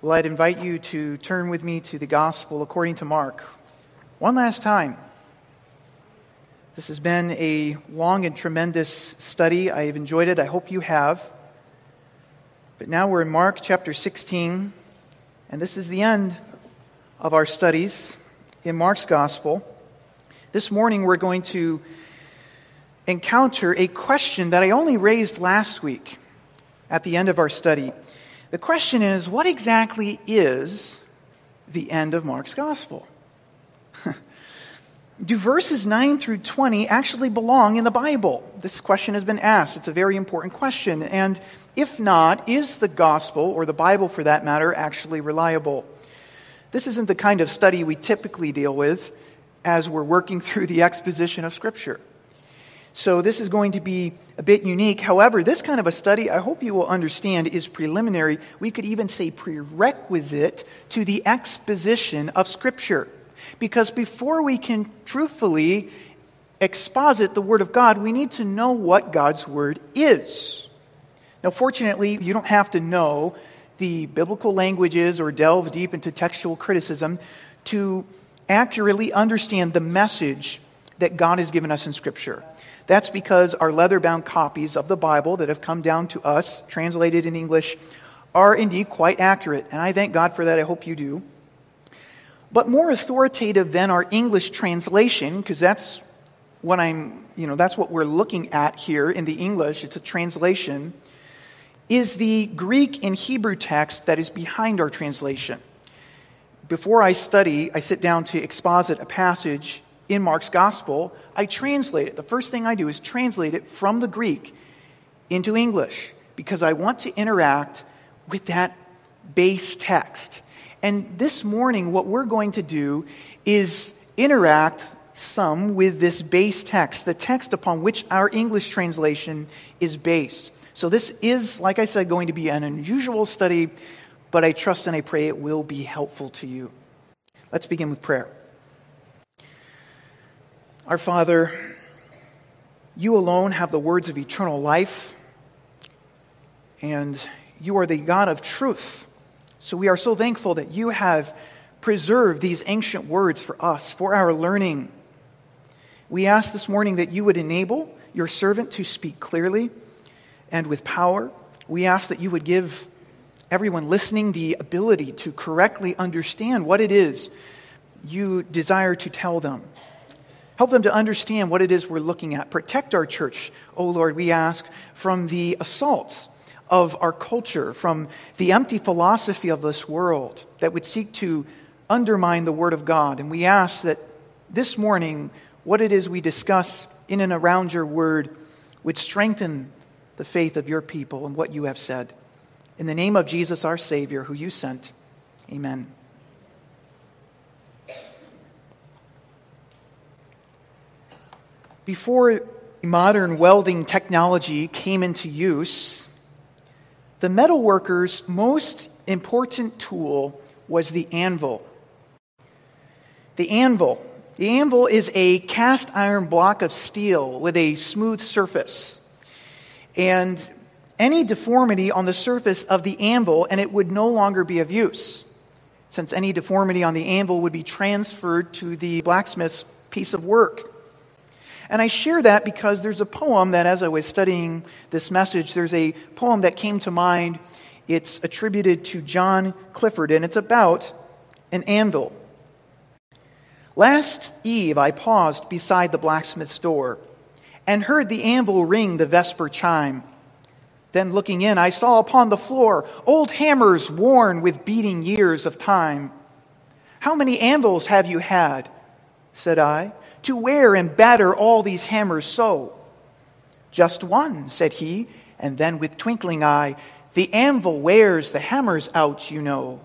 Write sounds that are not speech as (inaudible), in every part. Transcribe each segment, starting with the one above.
Well, I'd invite you to turn with me to the Gospel according to Mark. One last time. This has been a long and tremendous study. I have enjoyed it. I hope you have. But now we're in Mark chapter 16, and this is the end of our studies in Mark's Gospel. This morning we're going to encounter a question that I only raised last week at the end of our study. The question is what exactly is the end of Mark's gospel? (laughs) Do verses 9 through 20 actually belong in the Bible? This question has been asked. It's a very important question. And if not, is the gospel, or the Bible for that matter, actually reliable? This isn't the kind of study we typically deal with as we're working through the exposition of Scripture. So this is going to be a bit unique. However, this kind of a study, I hope you will understand, is preliminary. We could even say prerequisite to the exposition of Scripture. Because before we can truthfully exposit the Word of God, we need to know what God's Word is. Now, fortunately, you don't have to know the biblical languages or delve deep into textual criticism to accurately understand the message that God has given us in Scripture. That's because our leather bound copies of the Bible that have come down to us, translated in English, are indeed quite accurate. And I thank God for that. I hope you do. But more authoritative than our English translation, because that's what I'm, you know, that's what we're looking at here in the English, it's a translation, is the Greek and Hebrew text that is behind our translation. Before I study, I sit down to exposit a passage in Mark's gospel, I translate it. The first thing I do is translate it from the Greek into English because I want to interact with that base text. And this morning, what we're going to do is interact some with this base text, the text upon which our English translation is based. So, this is, like I said, going to be an unusual study, but I trust and I pray it will be helpful to you. Let's begin with prayer. Our Father, you alone have the words of eternal life, and you are the God of truth. So we are so thankful that you have preserved these ancient words for us, for our learning. We ask this morning that you would enable your servant to speak clearly and with power. We ask that you would give everyone listening the ability to correctly understand what it is you desire to tell them. Help them to understand what it is we're looking at. Protect our church, O oh Lord, we ask, from the assaults of our culture, from the empty philosophy of this world that would seek to undermine the Word of God. And we ask that this morning, what it is we discuss in and around your Word would strengthen the faith of your people and what you have said. In the name of Jesus, our Savior, who you sent, amen. Before modern welding technology came into use, the metalworker's most important tool was the anvil. The anvil. The anvil is a cast iron block of steel with a smooth surface. And any deformity on the surface of the anvil, and it would no longer be of use, since any deformity on the anvil would be transferred to the blacksmith's piece of work. And I share that because there's a poem that, as I was studying this message, there's a poem that came to mind. It's attributed to John Clifford, and it's about an anvil. Last eve, I paused beside the blacksmith's door and heard the anvil ring the vesper chime. Then, looking in, I saw upon the floor old hammers worn with beating years of time. How many anvils have you had? said I to wear and batter all these hammers so? Just one, said he, and then with twinkling eye, the anvil wears the hammers out, you know.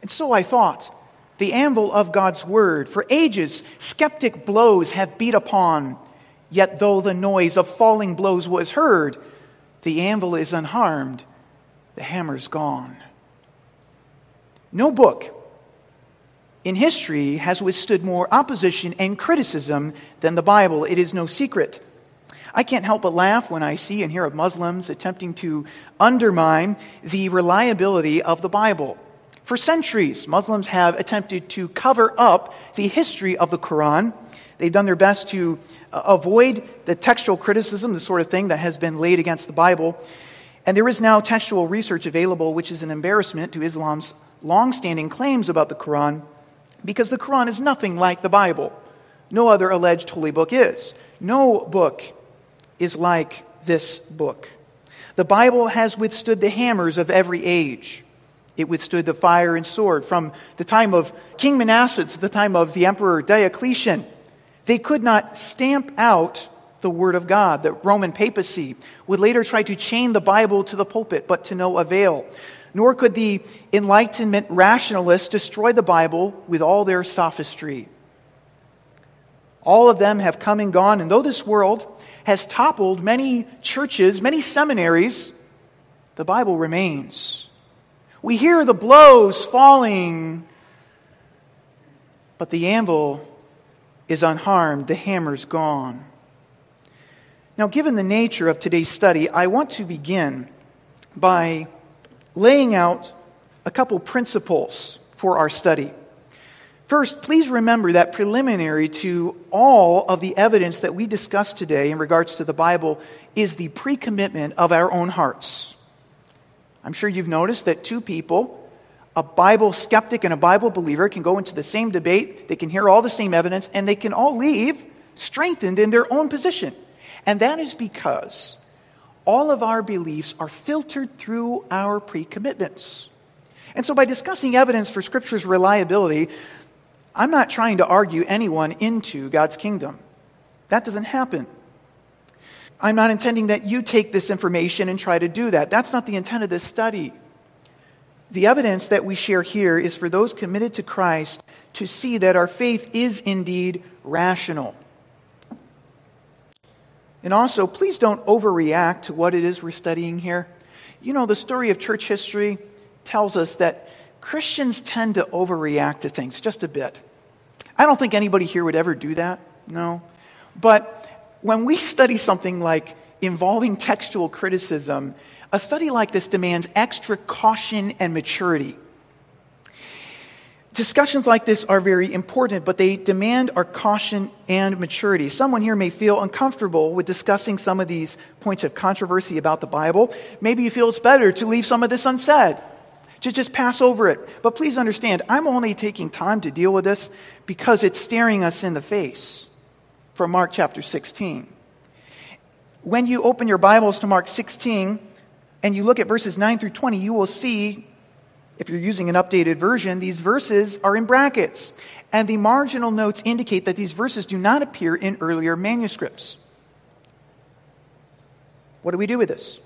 And so I thought, the anvil of God's word, for ages skeptic blows have beat upon, yet though the noise of falling blows was heard, the anvil is unharmed, the hammer's gone. No book in history has withstood more opposition and criticism than the Bible. It is no secret. I can't help but laugh when I see and hear of Muslims attempting to undermine the reliability of the Bible. For centuries, Muslims have attempted to cover up the history of the Quran. They've done their best to uh, avoid the textual criticism, the sort of thing that has been laid against the Bible. And there is now textual research available, which is an embarrassment to Islam's long-standing claims about the Quran, because the Quran is nothing like the Bible. No other alleged holy book is. No book is like this book. The Bible has withstood the hammers of every age. It withstood the fire and sword from the time of King Manasseh to the time of the Emperor Diocletian. They could not stamp out the Word of God. The Roman papacy would later try to chain the Bible to the pulpit, but to no avail. Nor could the Enlightenment rationalists destroy the Bible with all their sophistry. All of them have come and gone, and though this world has toppled many churches, many seminaries, the Bible remains. We hear the blows falling, but the anvil is unharmed, the hammer's gone. Now, given the nature of today's study, I want to begin by laying out a couple principles for our study. First, please remember that preliminary to all of the evidence that we discussed today in regards to the Bible is the pre commitment of our own hearts. I'm sure you've noticed that two people, a Bible skeptic and a Bible believer, can go into the same debate, they can hear all the same evidence, and they can all leave strengthened in their own position. And that is because all of our beliefs are filtered through our pre commitments. And so, by discussing evidence for Scripture's reliability, I'm not trying to argue anyone into God's kingdom. That doesn't happen. I'm not intending that you take this information and try to do that. That's not the intent of this study. The evidence that we share here is for those committed to Christ to see that our faith is indeed rational. And also, please don't overreact to what it is we're studying here. You know, the story of church history tells us that Christians tend to overreact to things just a bit. I don't think anybody here would ever do that, no. But when we study something like involving textual criticism, a study like this demands extra caution and maturity. Discussions like this are very important, but they demand our caution and maturity. Someone here may feel uncomfortable with discussing some of these points of controversy about the Bible. Maybe you feel it's better to leave some of this unsaid, to just pass over it. But please understand, I'm only taking time to deal with this because it's staring us in the face from Mark chapter 16. When you open your Bibles to Mark 16 and you look at verses 9 through 20, you will see if you're using an updated version, these verses are in brackets. And the marginal notes indicate that these verses do not appear in earlier manuscripts. What do we do with this?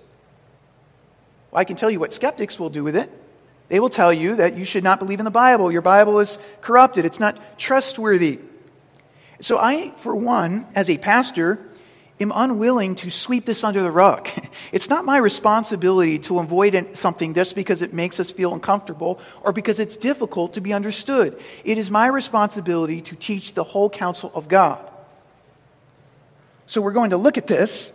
Well, I can tell you what skeptics will do with it. They will tell you that you should not believe in the Bible. Your Bible is corrupted, it's not trustworthy. So, I, for one, as a pastor, am unwilling to sweep this under the rug. (laughs) It's not my responsibility to avoid something just because it makes us feel uncomfortable or because it's difficult to be understood. It is my responsibility to teach the whole counsel of God. So we're going to look at this,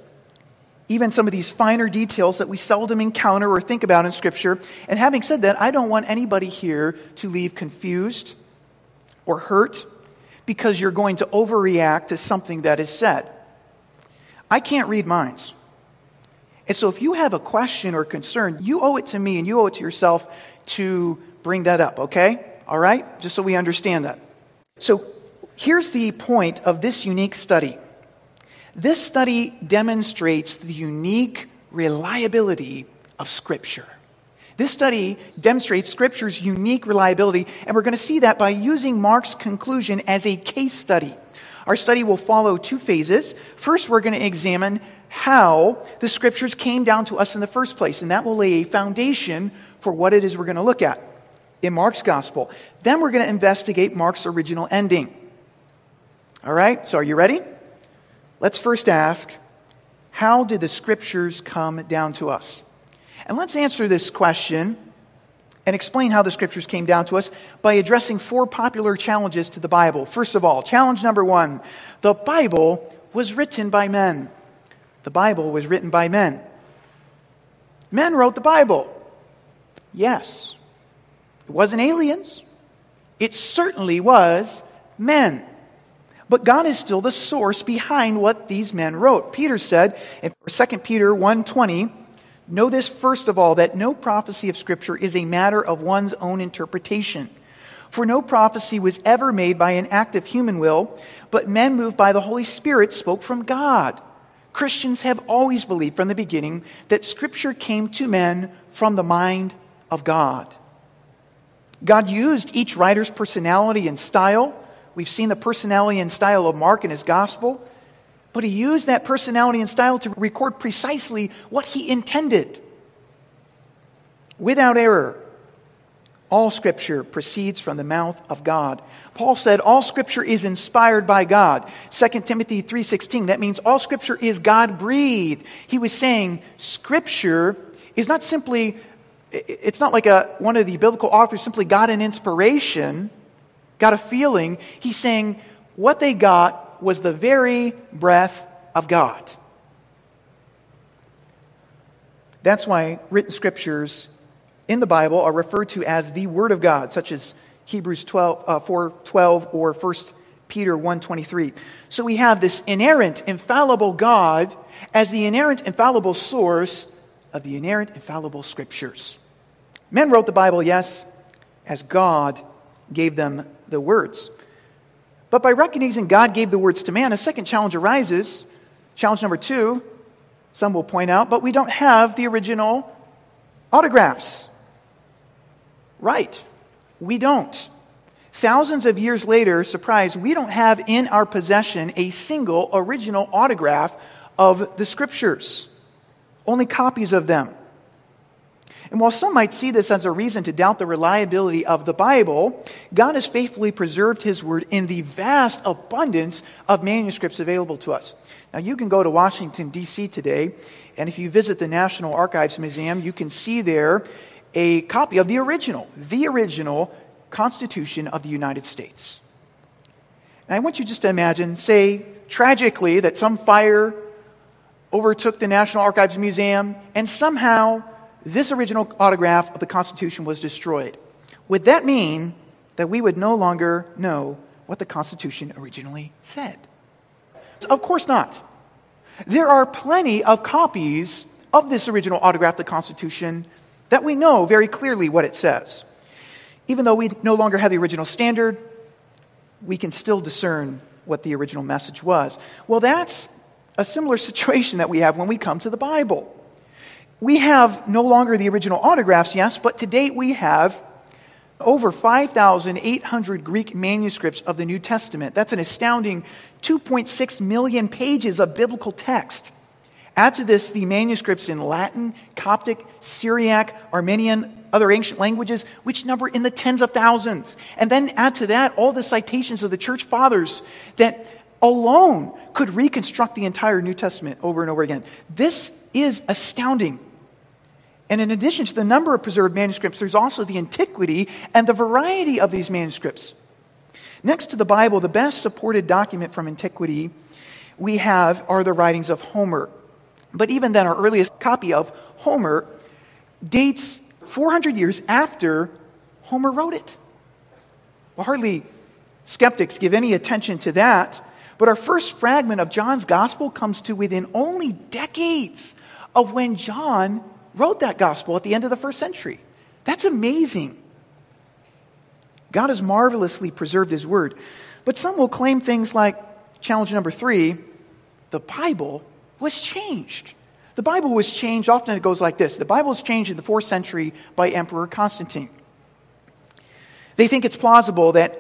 even some of these finer details that we seldom encounter or think about in Scripture. And having said that, I don't want anybody here to leave confused or hurt because you're going to overreact to something that is said. I can't read minds. And so if you have a question or concern, you owe it to me and you owe it to yourself to bring that up, okay? All right? Just so we understand that. So here's the point of this unique study this study demonstrates the unique reliability of Scripture. This study demonstrates Scripture's unique reliability, and we're going to see that by using Mark's conclusion as a case study. Our study will follow two phases. First, we're going to examine how the scriptures came down to us in the first place, and that will lay a foundation for what it is we're going to look at in Mark's gospel. Then we're going to investigate Mark's original ending. All right, so are you ready? Let's first ask how did the scriptures come down to us? And let's answer this question and explain how the scriptures came down to us by addressing four popular challenges to the Bible. First of all, challenge number one the Bible was written by men. the Bible was written by men. Men wrote the Bible. Yes. It wasn't aliens. It certainly was men. But God is still the source behind what these men wrote. Peter said in 2 Peter 1:20, "Know this first of all that no prophecy of scripture is a matter of one's own interpretation. For no prophecy was ever made by an act of human will, but men moved by the Holy Spirit spoke from God." Christians have always believed from the beginning that scripture came to men from the mind of God. God used each writer's personality and style We've seen the personality and style of Mark in his gospel, but he used that personality and style to record precisely what he intended. Without error, all scripture proceeds from the mouth of God. Paul said all scripture is inspired by God. 2 Timothy 3:16 that means all scripture is God breathed. He was saying scripture is not simply it's not like a, one of the biblical authors simply got an inspiration got a feeling. He's saying what they got was the very breath of God. That's why written scriptures in the Bible are referred to as the Word of God, such as Hebrews 12, uh, 4 12 or 1 Peter 1.23. So we have this inerrant, infallible God as the inerrant, infallible source of the inerrant, infallible scriptures. Men wrote the Bible, yes, as God gave them the words. But by recognizing God gave the words to man, a second challenge arises. Challenge number two, some will point out, but we don't have the original autographs. Right, we don't. Thousands of years later, surprise, we don't have in our possession a single original autograph of the scriptures, only copies of them. And while some might see this as a reason to doubt the reliability of the Bible, God has faithfully preserved His Word in the vast abundance of manuscripts available to us. Now, you can go to Washington, D.C. today, and if you visit the National Archives Museum, you can see there a copy of the original, the original Constitution of the United States. And I want you just to imagine, say, tragically, that some fire overtook the National Archives Museum and somehow this original autograph of the Constitution was destroyed. Would that mean that we would no longer know what the Constitution originally said? Of course not. There are plenty of copies of this original autograph of the Constitution that we know very clearly what it says. Even though we no longer have the original standard, we can still discern what the original message was. Well, that's a similar (laughs) situation that we have when we come to the Bible. We have no longer the original autographs, yes, but to date we have over 5,800 Greek manuscripts of the New Testament. That's an astounding 2.6 million pages of biblical text. Add to this the manuscripts in Latin, Coptic, Syriac, Armenian, other ancient languages, which number in the tens of thousands. And then add to that all the citations of the church fathers that alone could reconstruct the entire New Testament over and over again. This is astounding. And in addition to the number of preserved manuscripts, there's also the antiquity and the variety of these manuscripts. Next to the Bible, the best supported document from antiquity we have are the writings of Homer. But even then, our earliest copy of Homer dates 400 years after Homer wrote it. Well, hardly skeptics give any attention to that. But our first fragment of John's gospel comes to within only decades of when John wrote that gospel at the end of the first century. That's amazing. God has marvelously preserved his word. But some will claim things like challenge number three the Bible was changed. The Bible was changed, often it goes like this the Bible was changed in the fourth century by Emperor Constantine. They think it's plausible that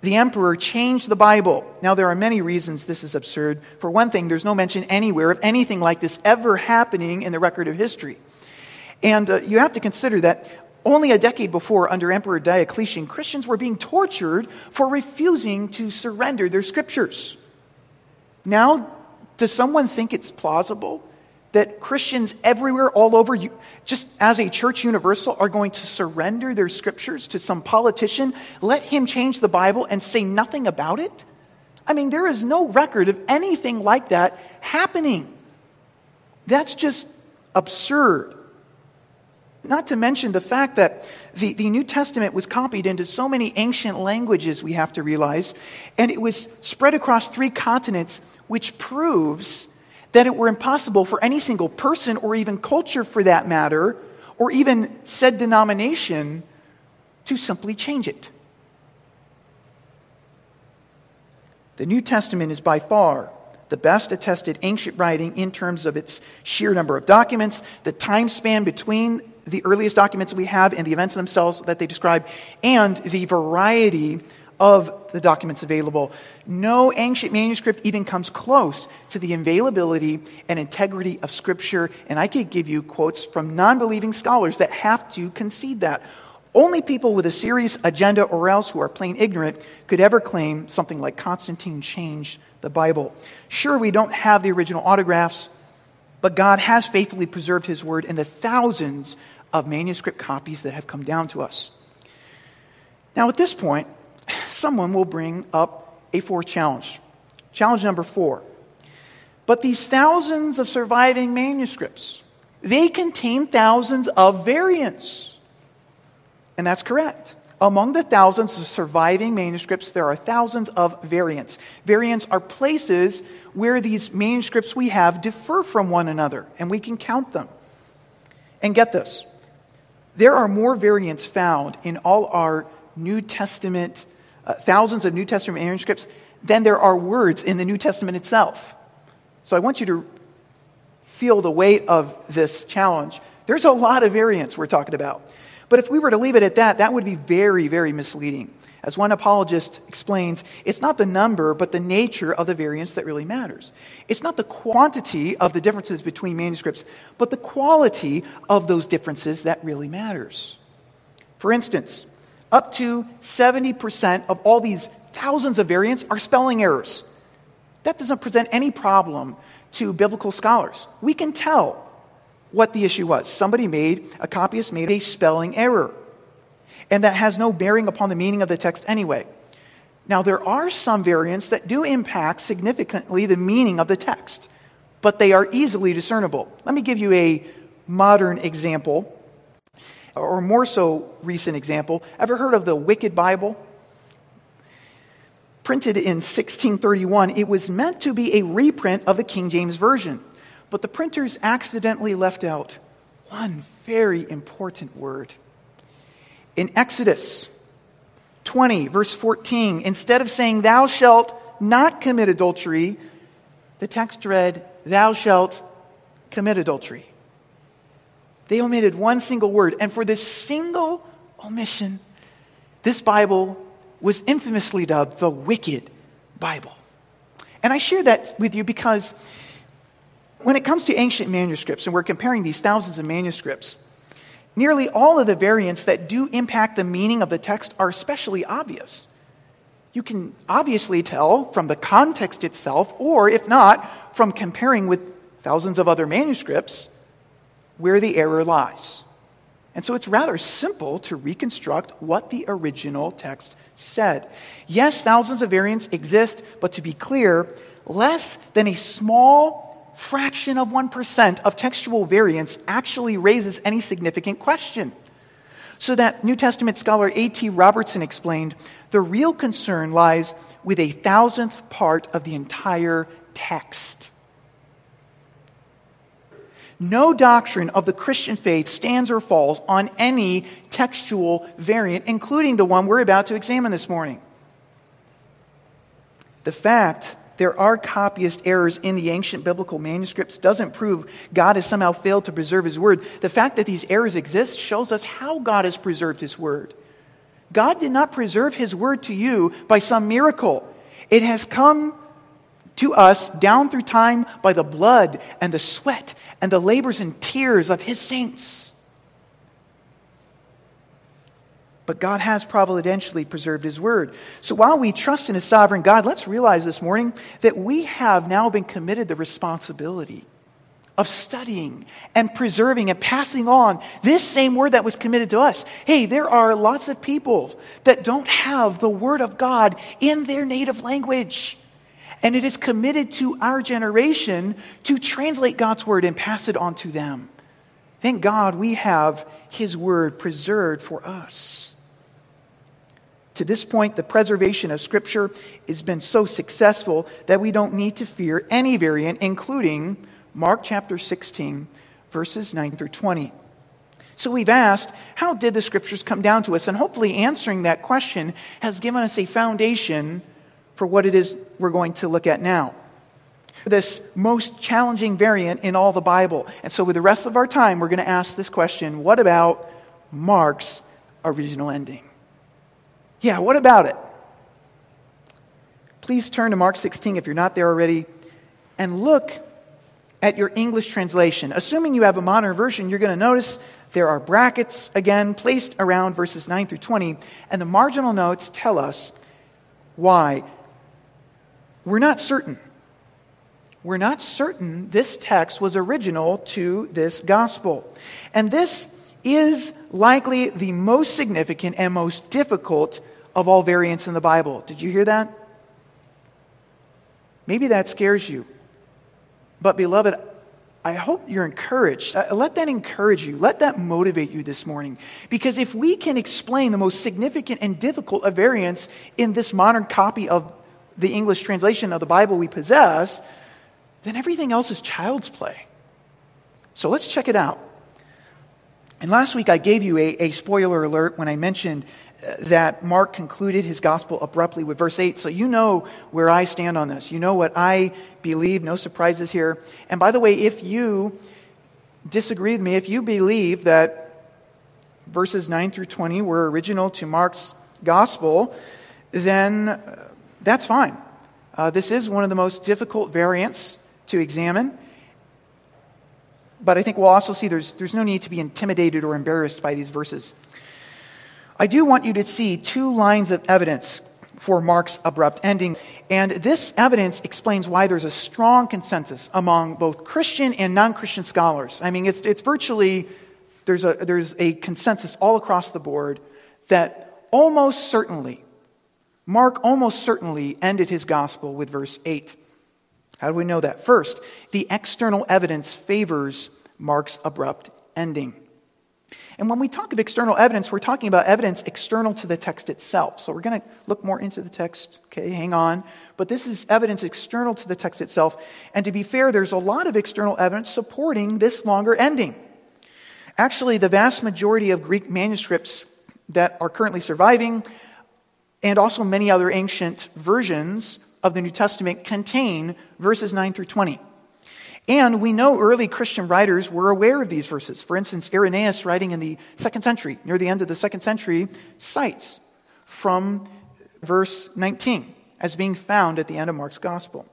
the emperor changed the Bible. Now, there are many reasons this is absurd. For one thing, there's no mention anywhere of anything like this ever happening in the record of history. And uh, you have to consider that only a decade before, under Emperor Diocletian, Christians were being tortured for refusing to surrender their scriptures. Now, does someone think it's plausible that Christians everywhere, all over, just as a church universal, are going to surrender their scriptures to some politician, let him change the Bible, and say nothing about it? I mean, there is no record of anything like that happening. That's just absurd. Not to mention the fact that the, the New Testament was copied into so many ancient languages, we have to realize, and it was spread across three continents, which proves that it were impossible for any single person or even culture for that matter, or even said denomination, to simply change it. The New Testament is by far the best attested ancient writing in terms of its sheer number of documents, the time span between the earliest documents we have and the events themselves that they describe, and the variety of the documents available. No ancient manuscript even comes close to the availability and integrity of Scripture, and I could give you quotes from non believing scholars that have to concede that. Only people with a serious agenda or else who are plain ignorant could ever claim something like Constantine changed the Bible. Sure, we don't have the original autographs, but God has faithfully preserved His Word in the thousands of manuscript copies that have come down to us. Now, at this point, (laughs) someone will bring up a fourth challenge. Challenge number four. But these thousands of surviving manuscripts, they contain thousands of variants. And that's correct. Among the thousands of surviving manuscripts, there are thousands of variants. Variants are places where these manuscripts we have differ from one another, and we can count them. And get this there are more variants found in all our New Testament, uh, thousands of New Testament manuscripts, than there are words in the New Testament itself. So I want you to feel the weight of this challenge. There's a lot of variants we're talking about. But if we were to leave it at that, that would be very, very misleading. As one apologist explains, it's not the number, but the nature of the variants that really matters. It's not the quantity of the differences between manuscripts, but the quality of those differences that really matters. For instance, up to 70% of all these thousands of variants are spelling errors. That doesn't present any problem to biblical scholars. We can tell what the issue was. Somebody made, a copyist made a spelling error and that has no bearing upon the meaning of the text anyway. Now, there are some variants that do impact significantly the meaning of the text, but they are easily discernible. Let me give you a modern example, or more so recent example. Ever heard of the Wicked Bible? Printed in 1631, it was meant to be a reprint of the King James Version, but the printers accidentally left out one very important word. In Exodus 20, verse 14, instead of saying, Thou shalt not commit adultery, the text read, Thou shalt commit adultery. They omitted one single word. And for this single omission, this Bible was infamously dubbed the Wicked Bible. And I share that with you because when it comes to ancient manuscripts, and we're comparing these thousands of manuscripts, Nearly all of the variants that do impact the meaning of the text are especially obvious. You can obviously tell from the context itself, or if not, from comparing with thousands of other manuscripts, where the error lies. And so it's rather simple to reconstruct what the original text said. Yes, thousands of variants exist, but to be clear, less than a small fraction of 1% of textual variants actually raises any significant question. So that New Testament scholar A.T. Robertson explained the real concern lies with a thousandth part of the entire text. No doctrine of the Christian faith stands or falls on any textual variant, including the one we're about to examine this morning. The fact there are copyist errors in the ancient biblical manuscripts doesn't prove God has somehow failed to preserve his word. The fact that these errors exist shows us how God has preserved his word. God did not preserve his word to you by some miracle. It has come to us down through time by the blood and the sweat and the labors and tears of his saints. But God has providentially preserved His word. So while we trust in a sovereign God, let's realize this morning that we have now been committed the responsibility of studying and preserving and passing on this same word that was committed to us. Hey, there are lots of people that don't have the word of God in their native language. and it is committed to our generation to translate God's word and pass it on to them. Thank God we have his word preserved for us. To this point, the preservation of Scripture has been so successful that we don't need to fear any variant, including Mark chapter 16, verses 9 through 20. So we've asked, how did the Scriptures come down to us? And hopefully, answering that question has given us a foundation for what it is we're going to look at now. This most challenging variant in all the Bible. And so, with the rest of our time, we're going to ask this question what about Mark's original ending? Yeah, what about it? Please turn to Mark 16 if you're not there already and look at your English translation. Assuming you have a modern version, you're going to notice there are brackets again placed around verses 9 through 20, and the marginal notes tell us why. We're not certain. We're not certain this text was original to this gospel. And this is likely the most significant and most difficult of all variants in the Bible. Did you hear that? Maybe that scares you. But, beloved, I hope you're encouraged. Uh, let that encourage you. Let that motivate you this morning. Because if we can explain the most significant and difficult of variants in this modern copy of the English translation of the Bible we possess, then everything else is child's play. So let's check it out. And last week I gave you a, a spoiler alert when I mentioned uh, that Mark concluded his gospel abruptly with verse 8. So you know where I stand on this. You know what I believe. No surprises here. And by the way, if you disagree with me, if you believe that verses 9 through 20 were original to Mark's gospel, then uh, that's fine. Uh, this is one of the most difficult variants to examine. But I think we'll also see there's, there's no need to be intimidated or embarrassed by these verses. I do want you to see two lines of evidence for Mark's abrupt ending. And this evidence explains why there's a strong consensus among both Christian and non Christian scholars. I mean, it's, it's virtually, there's a, there's a consensus all across the board that almost certainly, Mark almost certainly ended his gospel with verse 8. How do we know that? First, the external evidence favors Mark's abrupt ending. And when we talk of external evidence, we're talking about evidence external to the text itself. So we're going to look more into the text. Okay, hang on. But this is evidence external to the text itself. And to be fair, there's a lot of external evidence supporting this longer ending. Actually, the vast majority of Greek manuscripts that are currently surviving, and also many other ancient versions of the New Testament, contain verses 9 through 20. And we know early Christian writers were aware of these verses. For instance, Irenaeus, writing in the second century, near the end of the second century, cites from verse 19 as being found at the end of Mark's gospel.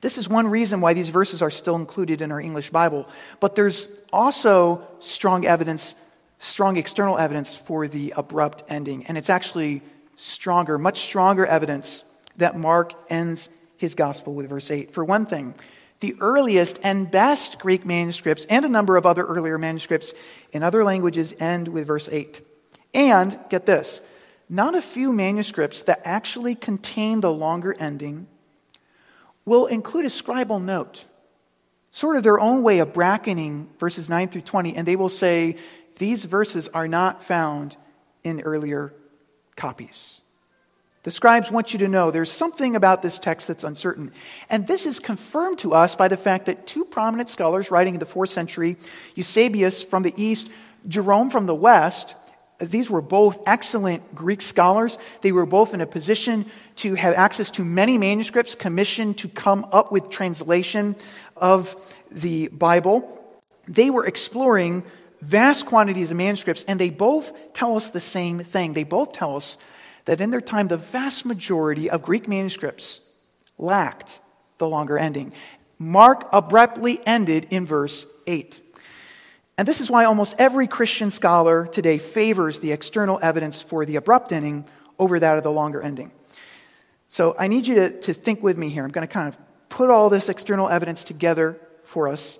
This is one reason why these verses are still included in our English Bible. But there's also strong evidence, strong external evidence for the abrupt ending. And it's actually stronger, much stronger evidence that Mark ends his gospel with verse 8. For one thing, the earliest and best Greek manuscripts and a number of other earlier manuscripts in other languages end with verse 8. And, get this, not a few manuscripts that actually contain the longer ending will include a scribal note, sort of their own way of bracketing verses 9 through 20, and they will say, these verses are not found in earlier copies. The scribes want you to know there's something about this text that's uncertain. And this is confirmed to us by the fact that two prominent scholars writing in the fourth century, Eusebius from the east, Jerome from the west, these were both excellent Greek scholars. They were both in a position to have access to many manuscripts, commissioned to come up with translation of the Bible. They were exploring vast quantities of manuscripts, and they both tell us the same thing. They both tell us that in their time, the vast majority of Greek manuscripts lacked the longer ending. Mark abruptly ended in verse 8. And this is why almost every Christian scholar today favors the external evidence for the abrupt ending over that of the longer ending. So I need you to, to think with me here. I'm going to kind of put all this external evidence together for us.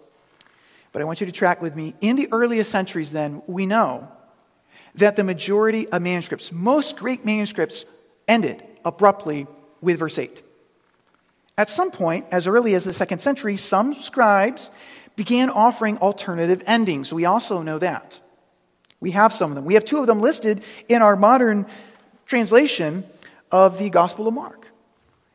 But I want you to track with me. In the earliest centuries, then, we know that the majority of manuscripts, most Greek manuscripts, ended abruptly with verse 8. At some point, as early as the second century, some scribes began offering alternative endings. We also know that. We have some of them. We have two of them listed in our modern translation of the Gospel of Mark.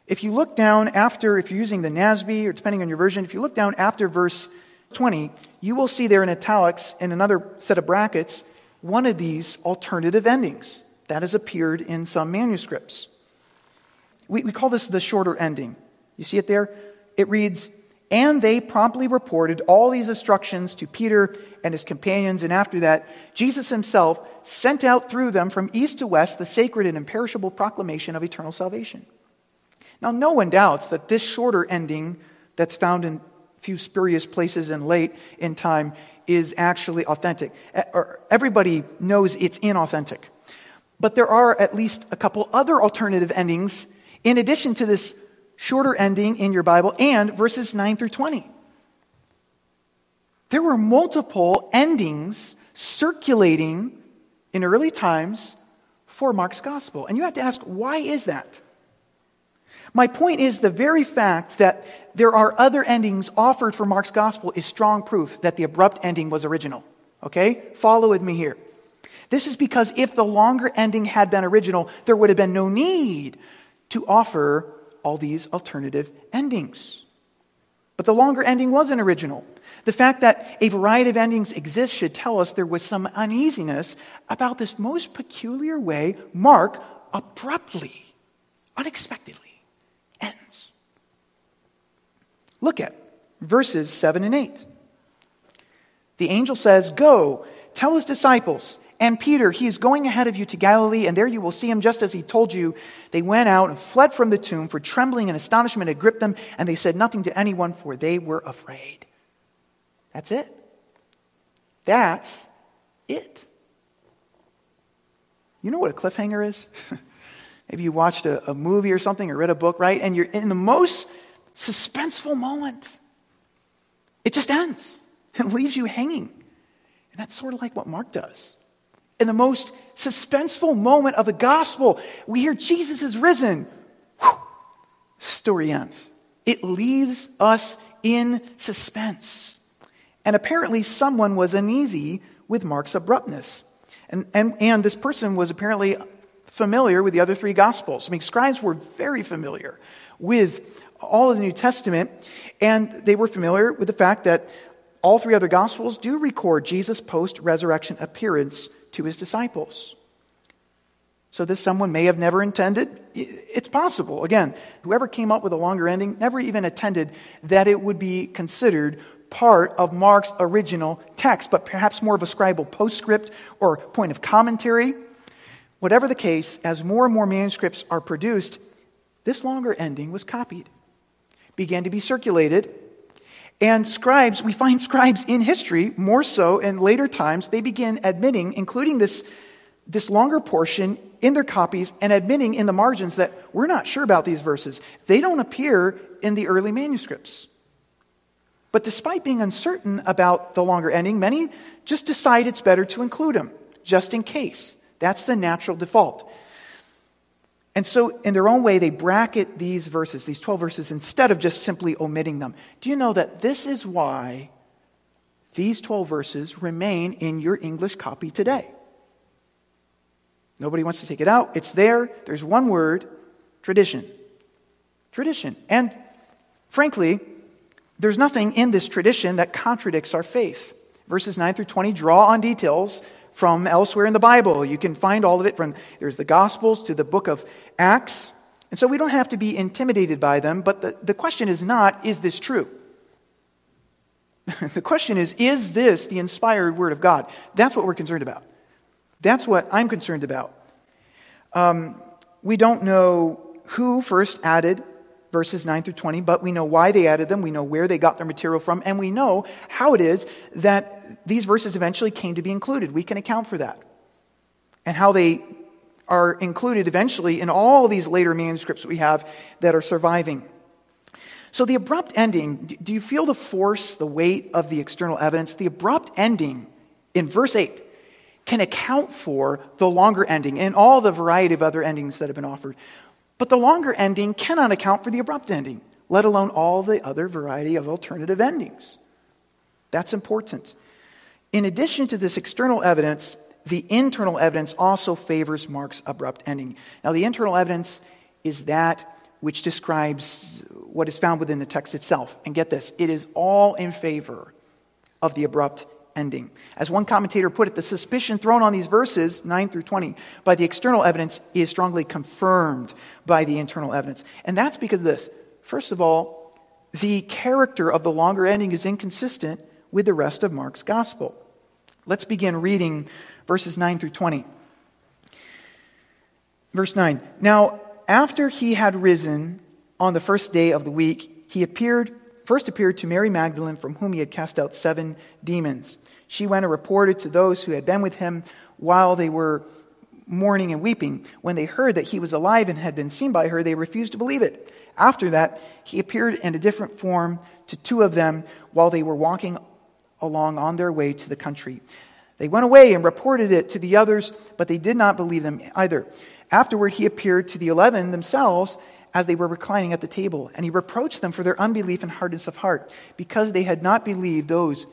If you look down after, if you're using the NASB or depending on your version, if you look down after verse 20, you will see there in italics in another set of brackets one of these alternative endings that has appeared in some manuscripts. We, we call this the shorter ending. You see it there? It reads, And they promptly reported all these instructions to Peter and his companions, and after that, Jesus himself sent out through them from east to west the sacred and imperishable proclamation of eternal salvation. Now, no one doubts that this shorter ending that's found in few spurious places and late in time is actually authentic. Everybody knows it's inauthentic. But there are at least a couple other alternative endings in addition to this shorter ending in your Bible and verses 9 through 20. There were multiple endings circulating in early times for Mark's gospel. And you have to ask, why is that? My point is the very fact that there are other endings offered for Mark's gospel is strong proof that the abrupt ending was original. Okay? Follow with me here. This is because if the longer ending had been original, there would have been no need to offer all these alternative endings. But the longer ending wasn't original. The fact that a variety of endings exist should tell us there was some uneasiness about this most peculiar way Mark abruptly, unexpectedly ends. Look at verses 7 and 8. The angel says, Go, tell his disciples and Peter, he is going ahead of you to Galilee, and there you will see him just as he told you. They went out and fled from the tomb, for trembling and astonishment had gripped them, and they said nothing to anyone, for they were afraid. That's it. That's it. You know what a cliffhanger is? (laughs) Maybe you watched a, a, movie or something or read a book, right? And you're in the most suspenseful moment. It just ends and leaves you hanging. And that's sort of like what Mark does. In the most suspenseful moment of the gospel, we hear Jesus is risen. Whew. Story ends. It leaves us in suspense. And apparently, someone was uneasy with Mark's abruptness. And, and, and this person was apparently familiar with the other three Gospels. I mean, scribes were very familiar with all of the New Testament, and they were familiar with the fact that all three other Gospels do record Jesus' post resurrection appearance to his disciples. So, this someone may have never intended. It's possible. Again, whoever came up with a longer ending never even attended that it would be considered part of Mark's original text, but perhaps more of a scribal postscript or point of commentary. Whatever the case, as more and more manuscripts are produced, this longer ending was copied, began to be circulated. And scribes, we find scribes in history, more so in later times, they begin admitting, including this, this longer portion in their copies, and admitting in the margins that we're not sure about these verses. They don't appear in the early manuscripts. But despite being uncertain about the longer ending, many just decide it's better to include them, just in case. That's the natural default. And so, in their own way, they bracket these verses, these 12 verses, instead of just simply omitting them. Do you know that this is why these 12 verses remain in your English copy today? Nobody wants to take it out. It's there. There's one word tradition. Tradition. And frankly, there's nothing in this tradition that contradicts our faith. Verses 9 through 20 draw on details from elsewhere in the Bible. You can find all of it from there's the Gospels to the book of Acts. And so we don't have to be intimidated by them, but the, the question is not, is this true? (laughs) the question is, is this the inspired Word of God? That's what we're concerned about. That's what I'm concerned about. Um, we don't know who first added verses 9 through 20, but we know why they added them, we know where they got their material from, and we know how it is that these verses eventually came to be included. We can account for that. And how they are included eventually in all these later manuscripts we have that are surviving. So, the abrupt ending, do you feel the force, the weight of the external evidence? The abrupt ending in verse 8 can account for the longer ending and all the variety of other endings that have been offered. But the longer ending cannot account for the abrupt ending. let alone all the other variety of alternative endings. That's important. In addition to this external evidence, the internal evidence also favors Mark's abrupt ending. Now, the internal evidence is that which describes what is found within the text itself. And get this, it is all in favor of the abrupt ending. As one commentator put it, the suspicion thrown on these verses, 9 through 20, by the external evidence is strongly confirmed by the internal evidence. And that's because of this. First of all, the character of the longer ending is inconsistent with the rest of Mark's gospel. Let's begin reading verses 9 through 20. Verse 9. Now, after he had risen on the first day of the week, he appeared first appeared to Mary Magdalene, from whom he had cast out seven demons. She went and reported to those who had been with him while they were mourning and weeping. When they heard that he was alive and had been seen by her, they refused to believe it. After that, he appeared in a different form to two of them while they were walking along on their way to the country. They went away and reported it to the others, but they did not believe them either. Afterward, he appeared to the eleven themselves as they were reclining at the table, and he reproached them for their unbelief and hardness of heart, because they had not believed those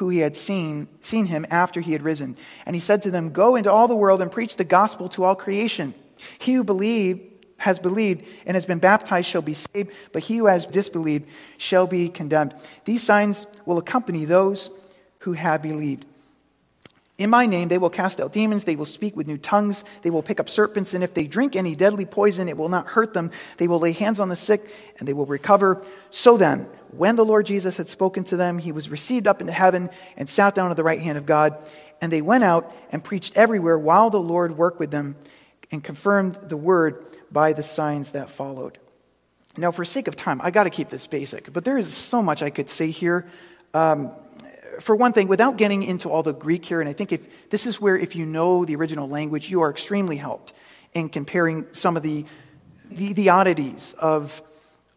who he had seen, seen him after he had risen. And he said to them, Go into all the world and preach the gospel to all creation. He who believed has believed and has been baptized shall be saved, but he who has disbelieved shall be condemned. These signs will accompany those who have believed. In my name, they will cast out demons. They will speak with new tongues. They will pick up serpents. And if they drink any deadly poison, it will not hurt them. They will lay hands on the sick and they will recover. So then, when the Lord Jesus had spoken to them, he was received up into heaven and sat down at the right hand of God. And they went out and preached everywhere while the Lord worked with them and confirmed the word by the signs that followed. Now, for sake of time, I got to keep this basic, but there is so much I could say here. Um, for one thing, without getting into all the Greek here, and I think if this is where if you know the original language, you are extremely helped in comparing some of the, the, the oddities of,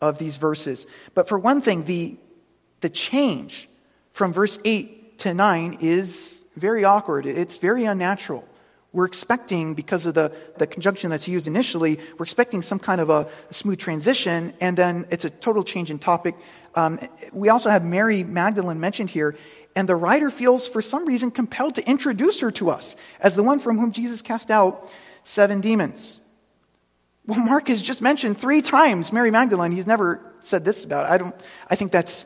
of these verses. But for one thing, the, the change from verse 8 to 9 is very awkward. It's very unnatural. We're expecting, because of the, the conjunction that's used initially, we're expecting some kind of a, a smooth transition, and then it's a total change in topic. Um, we also have Mary Magdalene mentioned here, and the writer feels, for some reason, compelled to introduce her to us as the one from whom Jesus cast out seven demons. Well, Mark has just mentioned three times Mary Magdalene. He's never said this about it. I, don't, I think that's,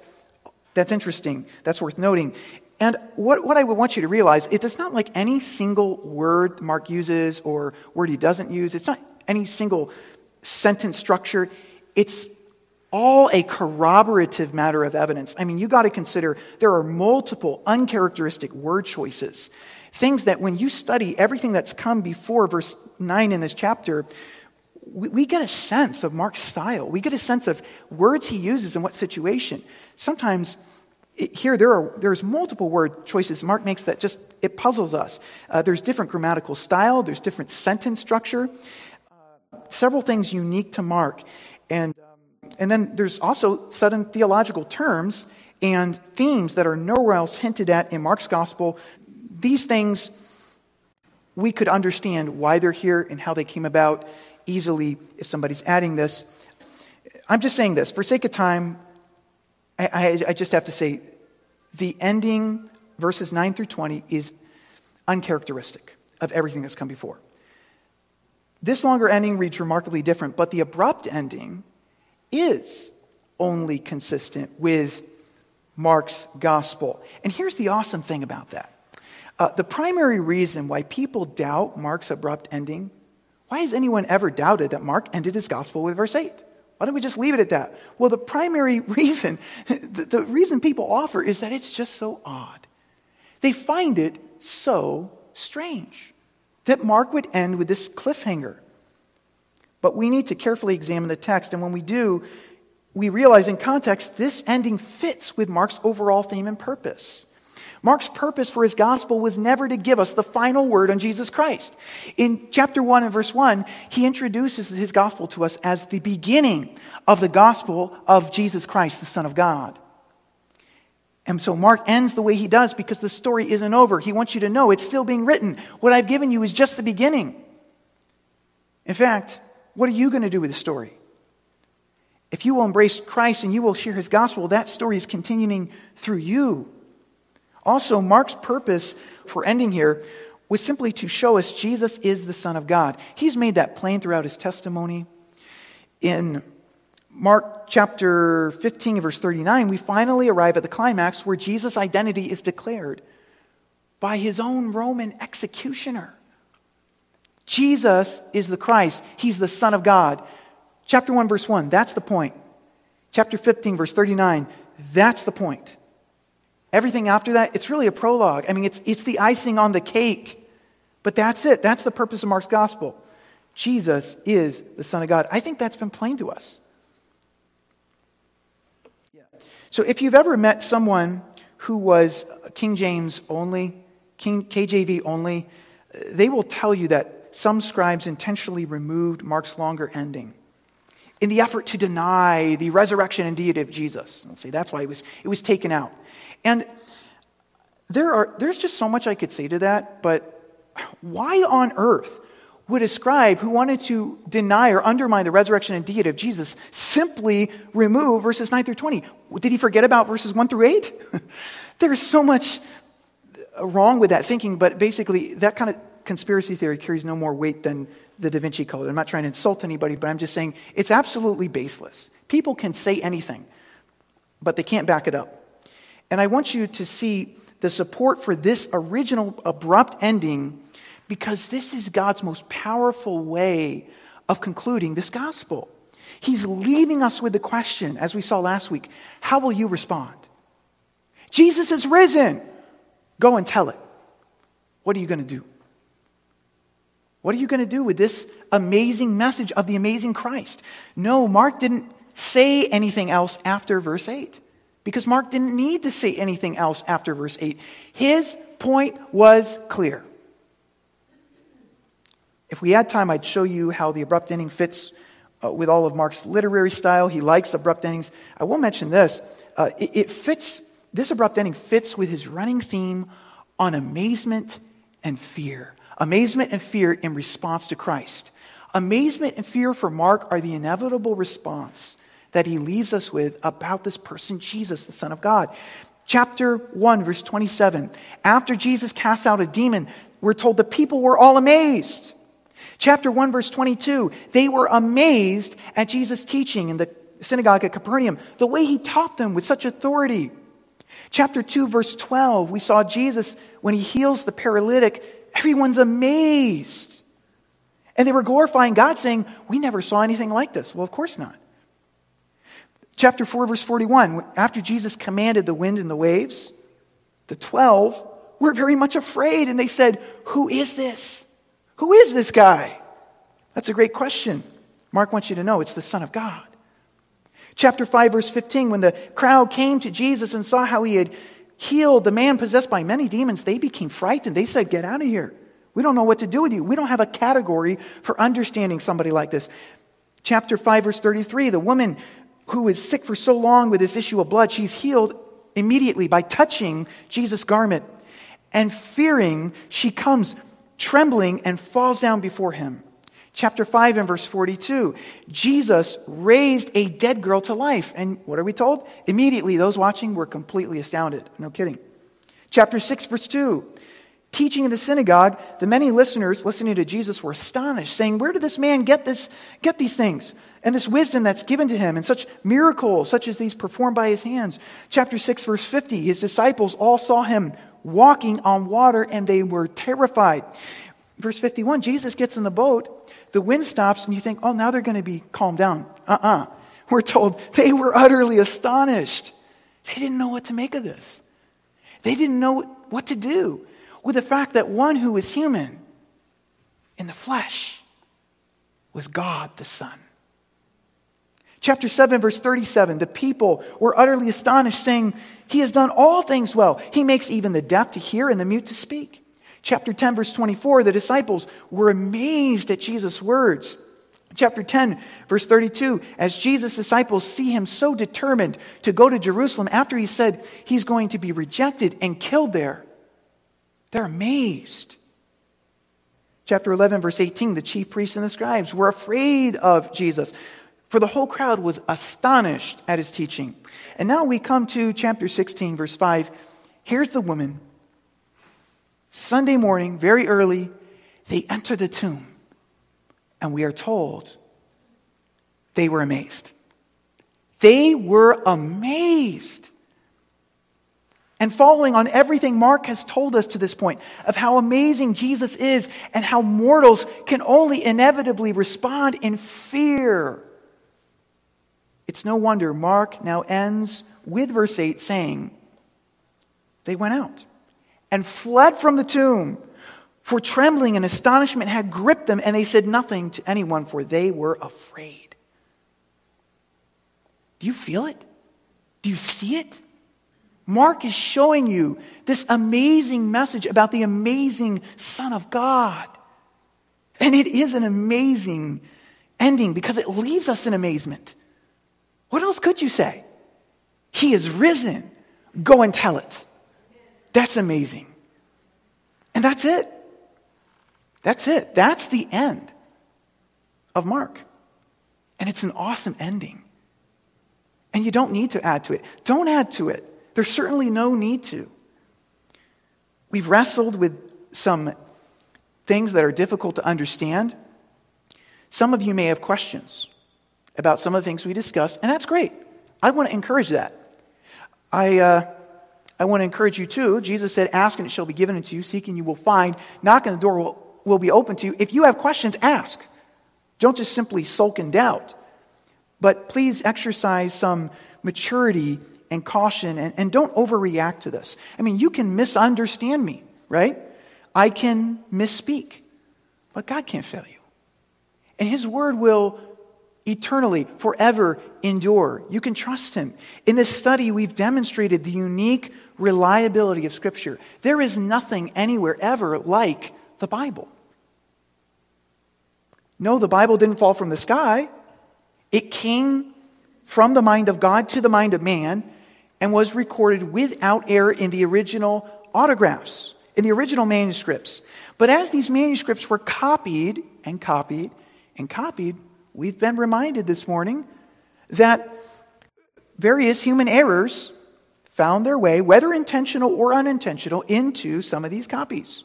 that's interesting. That's worth noting. And what, what I would want you to realize, it's not like any single word Mark uses or word he doesn't use. It's not any single sentence structure. It's all a corroborative matter of evidence. I mean, you got to consider there are multiple uncharacteristic word choices. Things that when you study everything that's come before verse 9 in this chapter, we, we get a sense of Mark's style. We get a sense of words he uses in what situation. Sometimes here there are there's multiple word choices Mark makes that just it puzzles us. Uh, there's different grammatical style, there's different sentence structure, uh, several things unique to Mark. And and then there's also sudden theological terms and themes that are nowhere else hinted at in Mark's gospel. These things, we could understand why they're here and how they came about easily if somebody's adding this. I'm just saying this. For sake of time, I, I, I just have to say the ending, verses 9 through 20, is uncharacteristic of everything that's come before. This longer ending reads remarkably different, but the abrupt ending is only consistent with Mark's gospel. And here's the awesome thing about that uh, the primary reason why people doubt Mark's abrupt ending, why has anyone ever doubted that Mark ended his gospel with verse 8? Why don't we just leave it at that? Well, the primary (laughs) reason, the, the reason people offer is that it's just so odd. They find it so strange that Mark would end with this cliffhanger. But we need to carefully examine the text, and when we do, we realize in context this ending fits with Mark's overall theme and purpose. Mark's purpose for his gospel was never to give us the final word on Jesus Christ. In chapter 1 and verse 1, he introduces his gospel to us as the beginning of the gospel of Jesus Christ, the Son of God. And so Mark ends the way he does because the story isn't over. He wants you to know it's still being written. What I've given you is just the beginning. In fact, what are you going to do with the story? If you will embrace Christ and you will share his gospel, that story is continuing through you. Also, Mark's purpose for ending here was simply to show us Jesus is the Son of God. He's made that plain throughout his testimony. In Mark chapter 15, verse 39, we finally arrive at the climax where Jesus' identity is declared by his own Roman executioner. Jesus is the Christ, he's the Son of God. Chapter 1, verse 1, that's the point. Chapter 15, verse 39, that's the point. Everything after that, it's really a prologue. I mean, it's, it's the icing on the cake. But that's it. That's the purpose of Mark's gospel. Jesus is the Son of God. I think that's been plain to us. Yeah. So if you've ever met someone who was King James only, King, KJV only, they will tell you that some scribes intentionally removed Mark's longer ending in the effort to deny the resurrection and deity of Jesus. Let's see, that's why it was, it was taken out. And there are, there's just so much I could say to that, but why on earth would a scribe who wanted to deny or undermine the resurrection and deity of Jesus simply remove verses 9 through 20? Did he forget about verses 1 through 8? (laughs) There's so much wrong with that thinking, but basically, that kind of conspiracy theory carries no more weight than the Da Vinci Code. I'm not trying to insult anybody, but I'm just saying it's absolutely baseless. People can say anything, but they can't back it up. And I want you to see the support for this original abrupt ending because this is God's most powerful way of concluding this gospel. He's leaving us with the question, as we saw last week how will you respond? Jesus is risen. Go and tell it. What are you going to do? What are you going to do with this amazing message of the amazing Christ? No, Mark didn't say anything else after verse 8 because Mark didn't need to say anything else after verse 8. His point was clear. If we had time, I'd show you how the abrupt ending fits uh, with all of Mark's literary style. He likes abrupt endings. I will mention this. Uh, it, it fits, this abrupt ending fits with his running theme on amazement and fear. Amazement and fear in response to Christ. Amazement and fear for Mark are the inevitable response that he leaves us with about this person, Jesus, the Son of God. Chapter 1, verse 27. After Jesus casts out a demon, we're told the people were all amazed. Chapter 1, verse 22, they were amazed at Jesus' teaching in the synagogue at Capernaum, the way he taught them with such authority. Chapter 2, verse 12, we saw Jesus when he heals the paralytic, everyone's amazed. And they were glorifying God, saying, We never saw anything like this. Well, of course not. Chapter 4, verse 41, after Jesus commanded the wind and the waves, the 12 were very much afraid and they said, Who is this? Who is this guy? That's a great question. Mark wants you to know it's the Son of God. Chapter 5, verse 15, when the crowd came to Jesus and saw how he had healed the man possessed by many demons, they became frightened. They said, Get out of here. We don't know what to do with you. We don't have a category for understanding somebody like this. Chapter 5, verse 33, the woman who is sick for so long with this issue of blood, she's healed immediately by touching Jesus' garment. And fearing, she comes trembling, and falls down before him. Chapter 5 and verse 42 Jesus raised a dead girl to life. And what are we told? Immediately, those watching were completely astounded. No kidding. Chapter 6, verse 2 Teaching in the synagogue, the many listeners listening to Jesus were astonished, saying, Where did this man get, this, get these things? And this wisdom that's given to him, and such miracles, such as these performed by his hands. Chapter 6, verse 50 His disciples all saw him walking on water and they were terrified. Verse 51 Jesus gets in the boat, the wind stops, and you think, oh, now they're going to be calmed down. Uh uh-uh. uh. we are told they were utterly astonished. They didn't know what to make of this. They didn't know what to do with the fact that one who was human in the flesh was God the Son. Chapter 7, verse 37 the people were utterly astonished, saying, He has done all things well. He makes even the deaf to hear and the mute to speak. Chapter 10, verse 24 the disciples were amazed at Jesus' words. Chapter 10, verse 32, as Jesus' disciples see him so determined to go to Jerusalem after he said he's going to be rejected and killed there, they're amazed. Chapter 11, verse 18, the chief priests and the scribes were afraid of Jesus. for the whole crowd was astonished at his teaching. And now we come to chapter 16, verse 5. Here's the woman. Sunday morning, very early, they enter the tomb. And we are told they were amazed. They were amazed. And following on everything Mark has told us to this point of how amazing Jesus is and how mortals can only inevitably respond in fear. It's no wonder Mark now ends with verse 8 saying, They went out and fled from the tomb, for trembling and astonishment had gripped them, and they said nothing to anyone, for they were afraid. Do you feel it? Do you see it? Mark is showing you this amazing message about the amazing Son of God. And it is an amazing ending because it leaves us in amazement. What else could you say? He is risen. Go and tell it. That's amazing. And that's it. That's it. That's the end of Mark. And it's an awesome ending. And you don't need to add to it. Don't add to it. There's certainly no need to. We've wrestled with some things that are difficult to understand. Some of you may have questions about some of the things we discussed, and that's great. I want to encourage that. I, uh, I want to encourage you too. Jesus said, Ask and it shall be given unto you, seek and you will find, knock and the door will, will be open to you. If you have questions, ask. Don't just simply sulk in doubt, but please exercise some maturity and caution and, and don't overreact to this. I mean, you can misunderstand me, right? I can misspeak, but God can't fail you. And His word will eternally, forever endure. You can trust Him. In this study, we've demonstrated the unique reliability of Scripture. There is nothing anywhere ever like the Bible. No, the Bible didn't fall from the sky. It came from the mind of God to the mind of man and was recorded without error in the original autographs, in the original manuscripts. But as these manuscripts were copied and copied and copied, we've been reminded this morning that various human errors found their way, whether intentional or unintentional, into some of these copies.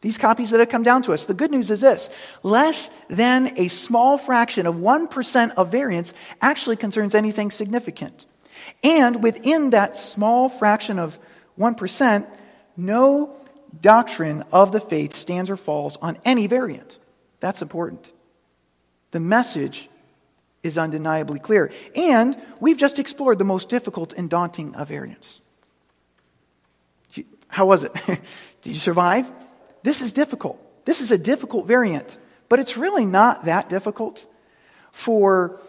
These copies that have come down to us. The good news is this less than a small fraction of 1% of variants actually concerns anything significant. And within that small fraction of 1%, no doctrine of the faith stands or falls on any variant. That's important. The message is undeniably clear. And we've just explored the most difficult and daunting of variants. How was it? (laughs) Did you survive? This is difficult. This is a difficult variant, but it's really not that difficult for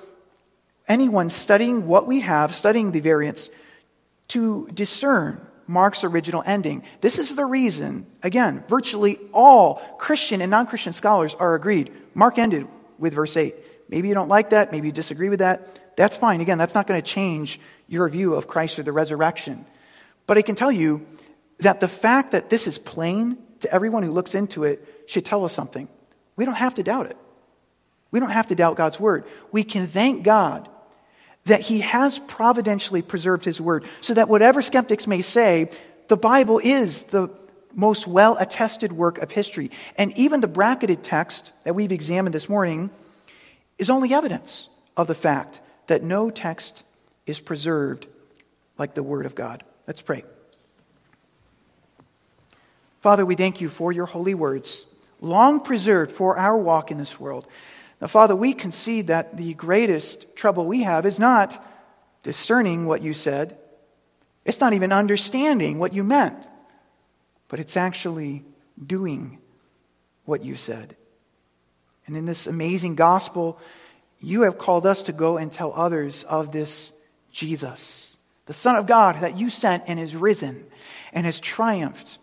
anyone studying what we have, studying the variants, to discern Mark's original ending. This is the reason, again, virtually all Christian and non Christian scholars are agreed. Mark ended with verse 8. Maybe you don't like that, maybe you disagree with that. That's fine. Again, that's not going to change your view of Christ or the resurrection. But I can tell you that the fact that this is plain to everyone who looks into it should tell us something. We don't have to doubt it. We don't have to doubt God's word. We can thank God that he has providentially preserved his word so that whatever skeptics may say, the Bible is the most well attested work of history. And even the bracketed text that we've examined this morning is only evidence of the fact that no text is preserved like the Word of God. Let's pray. Father, we thank you for your holy words, long preserved for our walk in this world. Now, Father, we concede that the greatest trouble we have is not discerning what you said, it's not even understanding what you meant, but it's actually doing what you said. And in this amazing gospel, you have called us to go and tell others of this Jesus, the Son of God that you sent and is risen and has triumphed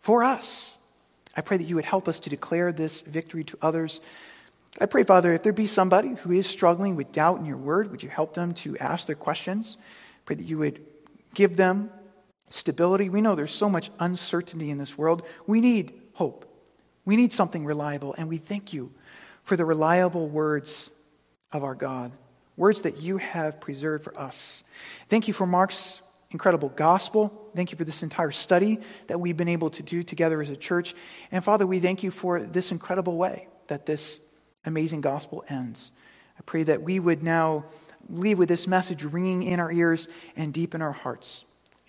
for us. I pray that you would help us to declare this victory to others. I pray, Father, if there be somebody who is struggling with doubt in your word, would you help them to ask their questions? Pray that you would give them stability. We know there's so much uncertainty in this world. We need hope. We need something reliable, and we thank you for the reliable words of our God, words that you have preserved for us. Thank you for Mark's incredible gospel. Thank you for this entire study that we've been able to do together as a church. And Father, we thank you for this incredible way that this amazing gospel ends. I pray that we would now leave with this message ringing in our ears and deep in our hearts.